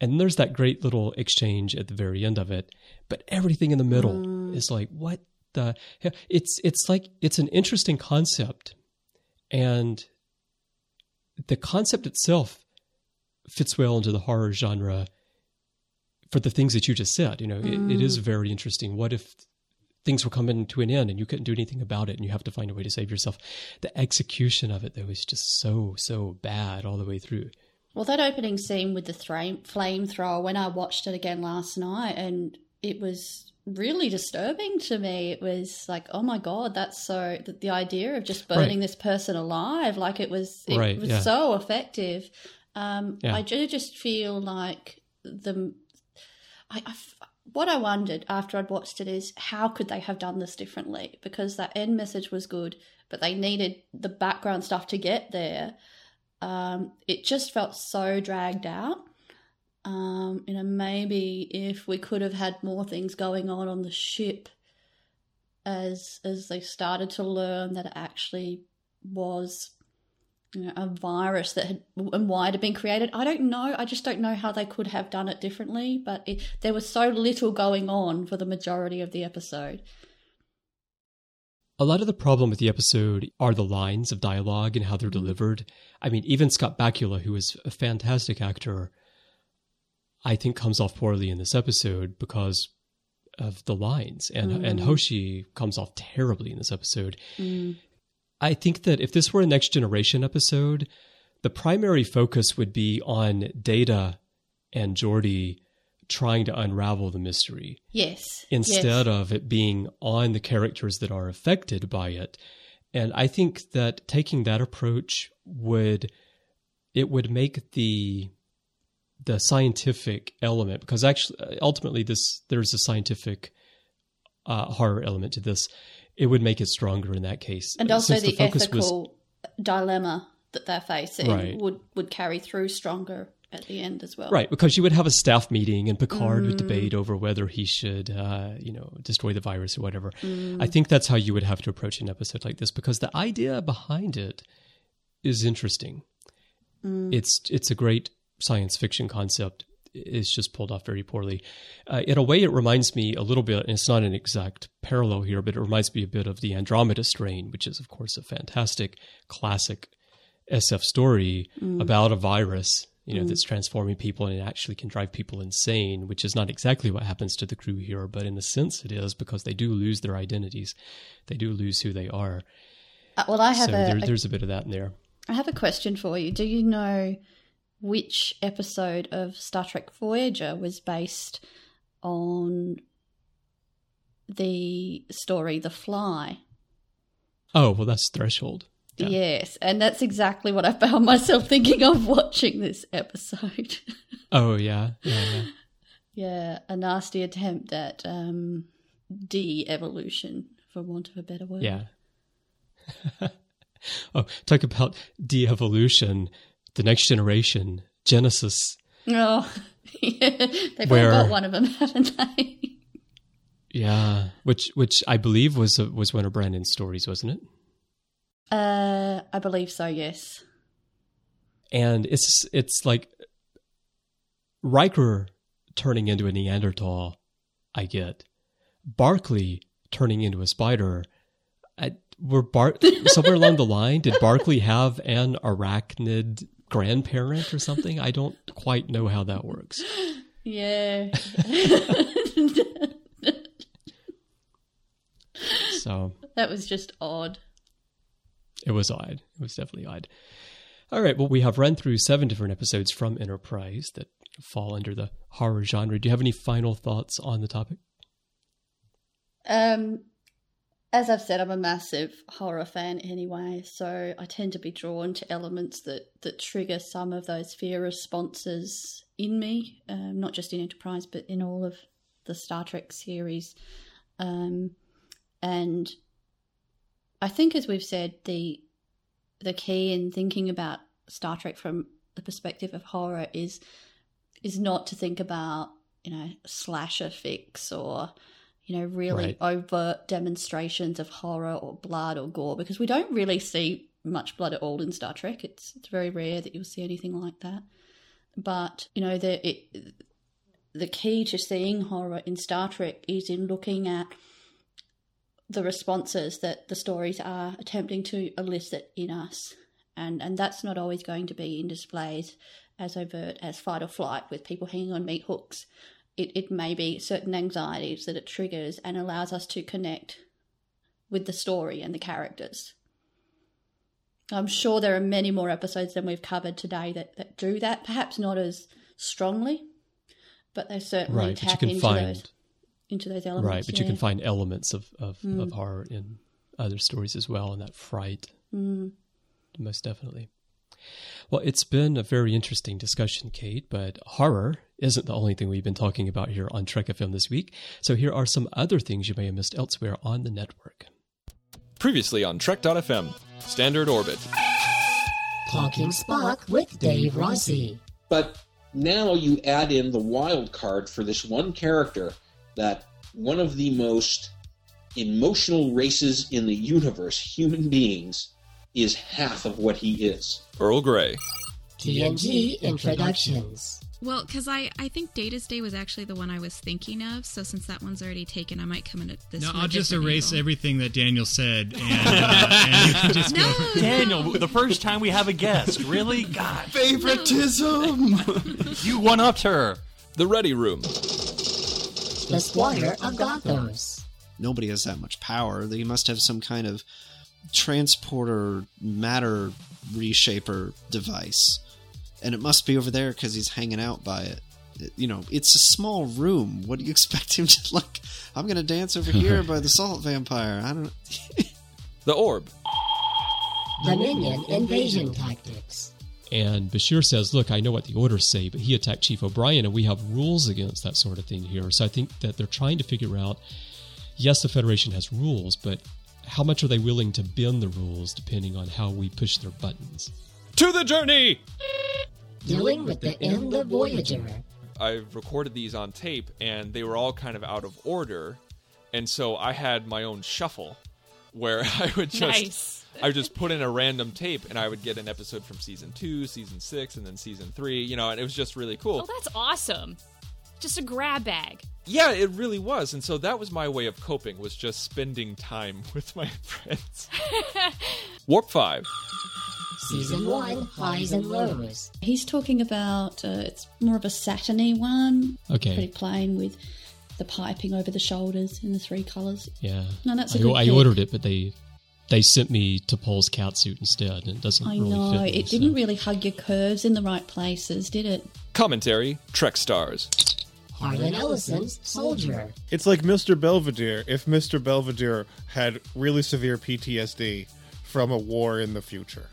And there's that great little exchange at the very end of it. But everything in the middle mm. is like, what the? It's, it's like, it's an interesting concept. And the concept itself fits well into the horror genre for the things that you just said. You know, it, it is mm. very interesting. What if things were coming to an end and you couldn't do anything about it and you have to find a way to save yourself? The execution of it, though, is just so, so bad all the way through. Well, that opening scene with the flame flamethrower, when I watched it again last night, and it was really disturbing to me. It was like, oh my god, that's so the, the idea of just burning Right. this person alive, like it was, it Right, was yeah. so effective. Um, Yeah. I do just feel like the, I, I what I wondered after I'd watched it is how could they have done this differently? Because that end message was good, but they needed the background stuff to get there. Um, it just felt so dragged out. Um, you know, maybe if we could have had more things going on on the ship as as they started to learn that it actually was you know, a virus that had and why it had been created. I don't know. I just don't know how they could have done it differently. But it, there was so little going on for the majority of the episode. A lot of the problem with the episode are the lines of dialogue and how they're delivered. I mean, even Scott Bakula, who is a fantastic actor, I think comes off poorly in this episode because of the lines, and and mm. Hoshi comes off terribly in this episode. Mm. I think that if this were a next generation episode, the primary focus would be on Data and Geordi trying to unravel the mystery Yes. instead yes. of it being on the characters that are affected by it. And I think that taking that approach would it would make the the scientific element because actually ultimately this there's a scientific uh, horror element to this. It would make it stronger in that case. and also Since the, was- ethical dilemma that they're facing Right. would would carry through stronger at the end as well. Right, because you would have a staff meeting and Picard would Mm. debate over whether he should, uh, you know, destroy the virus or whatever. Mm. I think that's how you would have to approach an episode like this because the idea behind it is interesting. Mm. It's it's a great science fiction concept. is just pulled off very poorly. Uh, in a way, it reminds me a little bit. And it's not an exact parallel here, but it reminds me a bit of the Andromeda Strain, which is, of course, a fantastic classic SF story about a virus, you know, that's transforming people and it actually can drive people insane, which is not exactly what happens to the crew here, but in a sense it is because they do lose their identities. They do lose who they are. Uh, well, I have so a, there, a there's a bit of that in there. I have a question for you. Do you know which episode of Star Trek Voyager was based on the story The Fly? Oh, well, that's Threshold. Yeah. Yes, and that's exactly what I found myself thinking of watching this episode. Oh, yeah. Yeah, yeah. yeah, a nasty attempt at um, de-evolution, for want of a better word. Yeah. oh, talk about de evolution, the next generation, Genesis. Oh, yeah, they've Where- all got one of them, haven't they? Yeah, which which I believe was was one of Brannon's stories, wasn't it? Uh, I believe so. Yes. and it's it's like Riker turning into a Neanderthal. I get Barkley turning into a spider. I, were Bar somewhere along the line? Did Barkley have an arachnid grandparent or something? I don't quite know how that works. Yeah. So that was just odd. it was odd. It was definitely odd. All right. Well, we have run through seven different episodes from Enterprise that fall under the horror genre. Do you have any final thoughts on the topic? Um, as I've said, I'm a massive horror fan anyway, so I tend to be drawn to elements that that trigger some of those fear responses in me, um, not just in Enterprise, but in all of the Star Trek series. Um, and I think, as we've said, the the key in thinking about Star Trek from the perspective of horror is is not to think about you know slasher fix or you know, really Right. overt demonstrations of horror or blood or gore because we don't really see much blood at all in Star Trek. It's it's very rare that you'll see anything like that. But you know, the it, the key to seeing horror in Star Trek is in looking at the responses that the stories are attempting to elicit in us. And and that's not always going to be in displays as overt as fight or flight with people hanging on meat hooks. It it may be certain anxieties that it triggers and allows us to connect with the story and the characters. I'm sure there are many more episodes than we've covered today that, that do that, perhaps not as strongly, but they certainly Right, tap can into find those into those elements. right, but you can find elements of of, of horror in other stories as well, and that fright, Mm. most definitely. Well, it's been a very interesting discussion, Kate, but horror isn't the only thing we've been talking about here on Trek FM this week. So here are some other things you may have missed elsewhere on the network. Previously on Trek.fm, Standard Orbit. Talking Spock with Dave Rossi. But now you add in the wild card for this one character that one of the most emotional races in the universe, human beings, is half of what he is. Earl Grey. TNG introductions. Well, because I, I think Data's Day was actually the one I was thinking of. So since that one's already taken, I might come in at this. No, from a I'll just erase angle. everything that Daniel said, and, uh, and you can just No, go. Daniel, the first time we have a guest. Really? God. Favoritism! You one upped her. The Ready Room. The Squire of Gothos. Nobody has that much power. They must have some kind of transporter matter reshaper device. And it must be over there because he's hanging out by it. It- You know, it's a small room. What do you expect him to like? I'm going to dance over here by the salt vampire. I don't. The Orb. Dominion invasion tactics. And Bashir says, Look, I know what the orders say, but he attacked Chief O'Brien, and we have rules against that sort of thing here. So I think that they're trying to figure out yes, the Federation has rules, but how much are they willing to bend the rules depending on how we push their buttons? To the journey! Dealing with the end of Voyager. I've recorded these on tape, and they were all kind of out of order. And so I had my own shuffle where I would just. Nice. I would just put in a random tape, and I would get an episode from season two, season six, and then season three. You know, and it was just really cool. Oh, that's awesome. Just a grab bag. Yeah, it really was. And so that was my way of coping was just spending time with my friends. Warp 5. Season 1 Highs and Lows. He's talking about uh, it's more of a satiny one. Okay. Pretty plain with the piping over the shoulders in the three colours. Yeah. No, that's a I, good I pick. ordered it, but they they sent me T'Pol's cat suit instead, and it doesn't I really know. fit me, it so- didn't really hug your curves in the right places, did it? Commentary Trek Stars. Harlan Ellison's Soldier. It's like Mr. Belvedere if Mr. Belvedere had really severe PTSD from a war in the future.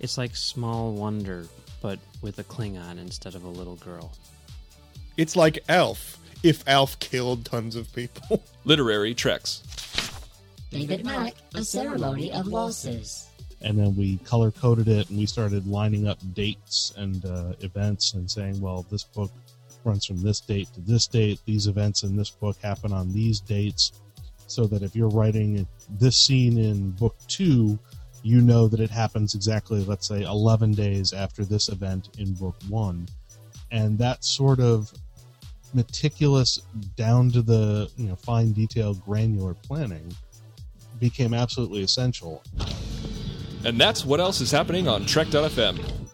It's like Small Wonder, but with a Klingon instead of a little girl. It's like Elf if Elf killed tons of people. Literary Treks. David Mack, A Ceremony of Losses. and then we color coded it and we started lining up dates and uh, events and saying well this book runs from this date to this date. These events in this book happen on these dates. So that if you're writing this scene in book two you know that it happens exactly let's say 11 days after this event in book one. And that sort of meticulous down to the you know fine detail granular planning became absolutely essential. And that's what else is happening on Trek.fm.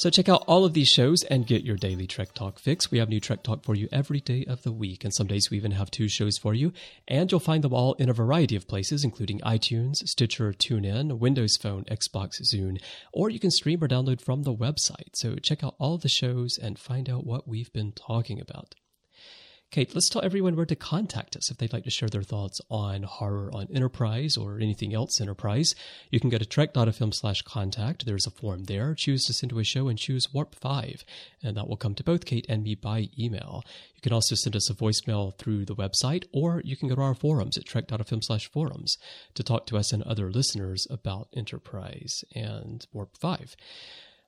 So check out all of these shows and get your daily Trek Talk fix. We have new Trek Talk for you every day of the week, and some days we even have two shows for you. And you'll find them all in a variety of places, including iTunes, Stitcher, TuneIn, Windows Phone, Xbox, Zune, or you can stream or download from the website. So check out all the shows and find out what we've been talking about. Kate, let's tell everyone where to contact us if they'd like to share their thoughts on horror on Enterprise or anything else Enterprise. You can go to trek.fm slash contact. There's a form there. Choose to send to a show and choose Warp 5, and that will come to both Kate and me by email. You can also send us a voicemail through the website, or you can go to our forums at trek.fm slash forums to talk to us and other listeners about Enterprise and Warp 5.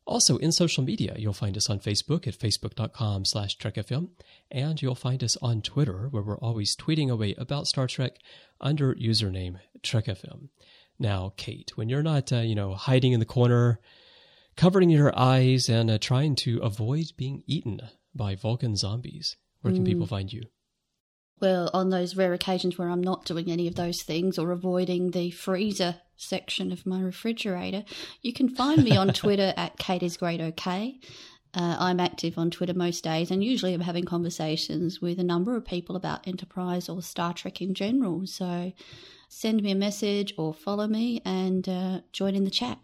Also, in social media, you'll find us on Facebook at facebook.com slash trekfm, and you'll find us on Twitter, where we're always tweeting away about Star Trek under username trekfm. Now, Kate, when you're not, uh, you know, hiding in the corner, covering your eyes, and uh, trying to avoid being eaten by Vulcan zombies, where can Mm. people find you? Well, on those rare occasions where I'm not doing any of those things or avoiding the freezer section of my refrigerator, you can find me on Twitter at Kate is great okay. Uh, I'm active on Twitter most days, and usually I'm having conversations with a number of people about Enterprise or Star Trek in general. So send me a message or follow me and uh, join in the chat.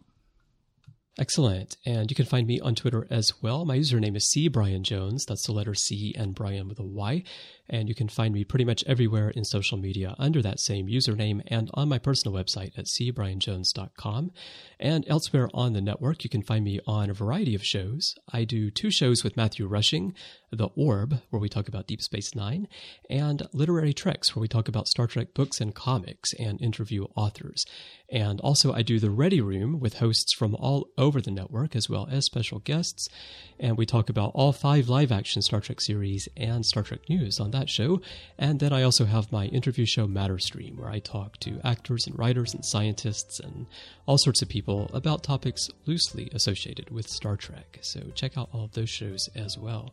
Excellent. And you can find me on Twitter as well. My username is C Bryan Jones. That's the letter C and Brian with a Y. And you can find me pretty much everywhere in social media under that same username and on my personal website at cbryanjones.com. And elsewhere on the network, you can find me on a variety of shows. I do two shows with Matthew Rushing The Orb, where we talk about Deep Space Nine, and Literary Treks, where we talk about Star Trek books and comics and interview authors. And also, I do the Ready Room with hosts from all over the network, as well as special guests. And we talk about all five live action Star Trek series and Star Trek news on that show. And then I also have my interview show Matter Stream, where I talk to actors and writers and scientists and all sorts of people about topics loosely associated with Star Trek. So check out all of those shows as well.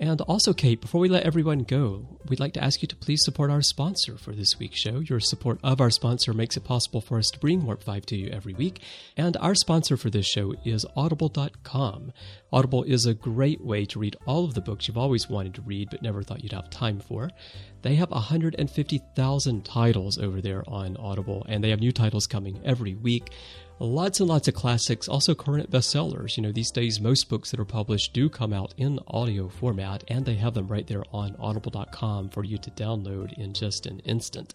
And also, Kate, before we let everyone go, we'd like to ask you to please support our sponsor for this week's show. Your support of our sponsor makes it possible for us to bring Warp 5 to you every week. And our sponsor for this show is Audible.com. Audible is a great way to read all of the books you've always wanted to read but never thought you'd have time for. They have 150,000 titles over there on Audible, and they have new titles coming every week. Lots and lots of classics, also current bestsellers. You know, these days most books that are published do come out in audio format, and they have them right there on audible.com for you to download in just an instant.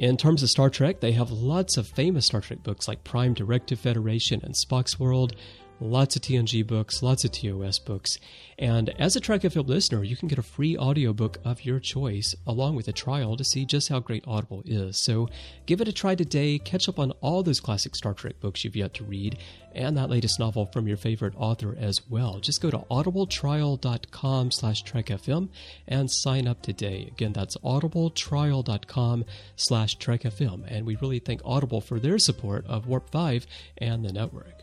In terms of Star Trek, they have lots of famous Star Trek books like Prime Directive Federation and Spock's World, lots of TNG books, lots of TOS books. And as a FM listener, you can get a free audiobook of your choice along with a trial to see just how great Audible is. So give it a try today, catch up on all those classic Star Trek books you've yet to read, and that latest novel from your favorite author as well. Just go to audibletrial.com slash trekfm and sign up today. Again, that's audibletrial.com slash trekfm. And we really thank Audible for their support of Warp 5 and the network.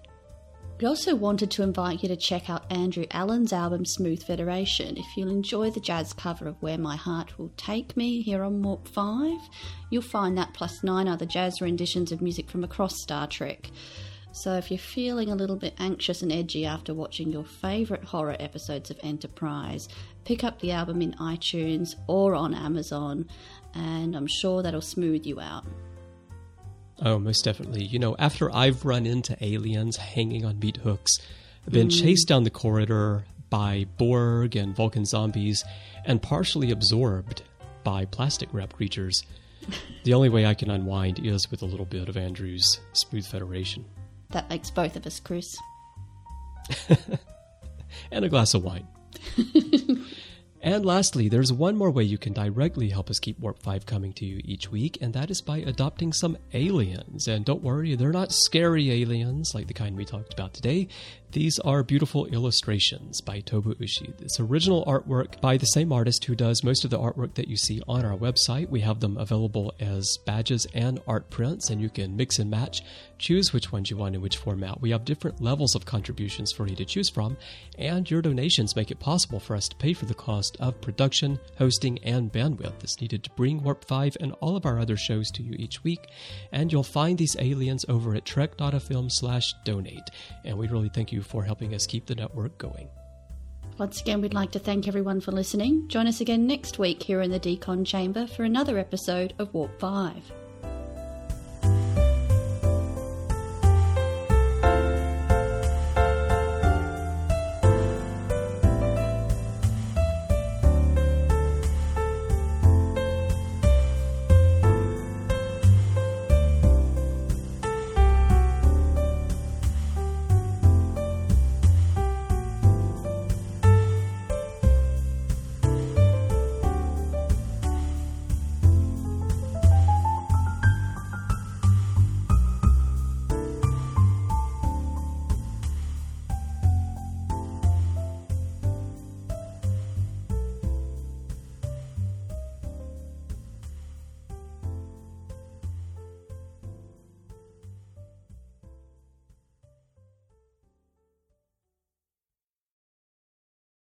We also wanted to invite you to check out Andrew Allen's album Smooth Federation. If you'll enjoy the jazz cover of Where My Heart Will Take Me here on Warp 5, you'll find that plus nine other jazz renditions of music from across Star Trek. So if you're feeling a little bit anxious and edgy after watching your favourite horror episodes of Enterprise, pick up the album in iTunes or on Amazon, and I'm sure that'll smooth you out. Oh, most definitely. You know, after I've run into aliens hanging on meat hooks, been Mm. chased down the corridor by Borg and Vulcan zombies, and partially absorbed by plastic wrap creatures, the only way I can unwind is with a little bit of Andrew's Smooth Federation That makes both of us, Chris. and a glass of wine. And lastly, there's one more way you can directly help us keep Warp 5 coming to you each week, and that is by adopting some aliens. And don't worry, they're not scary aliens like the kind we talked about today. These are beautiful illustrations by Tobu Ushi. It's original artwork by the same artist who does most of the artwork that you see on our website. We have them available as badges and art prints, and you can mix and match, choose which ones you want in which format. We have different levels of contributions for you to choose from, and your donations make it possible for us to pay for the cost of production, hosting, and bandwidth that's needed to bring Warp 5 and all of our other shows to you each week. And you'll find these aliens over at trek.fm slash donate. And we really thank you for helping us keep the network going. Once again, we'd like to thank everyone for listening. Join us again next week here in the Decon Chamber for another episode of Warp 5.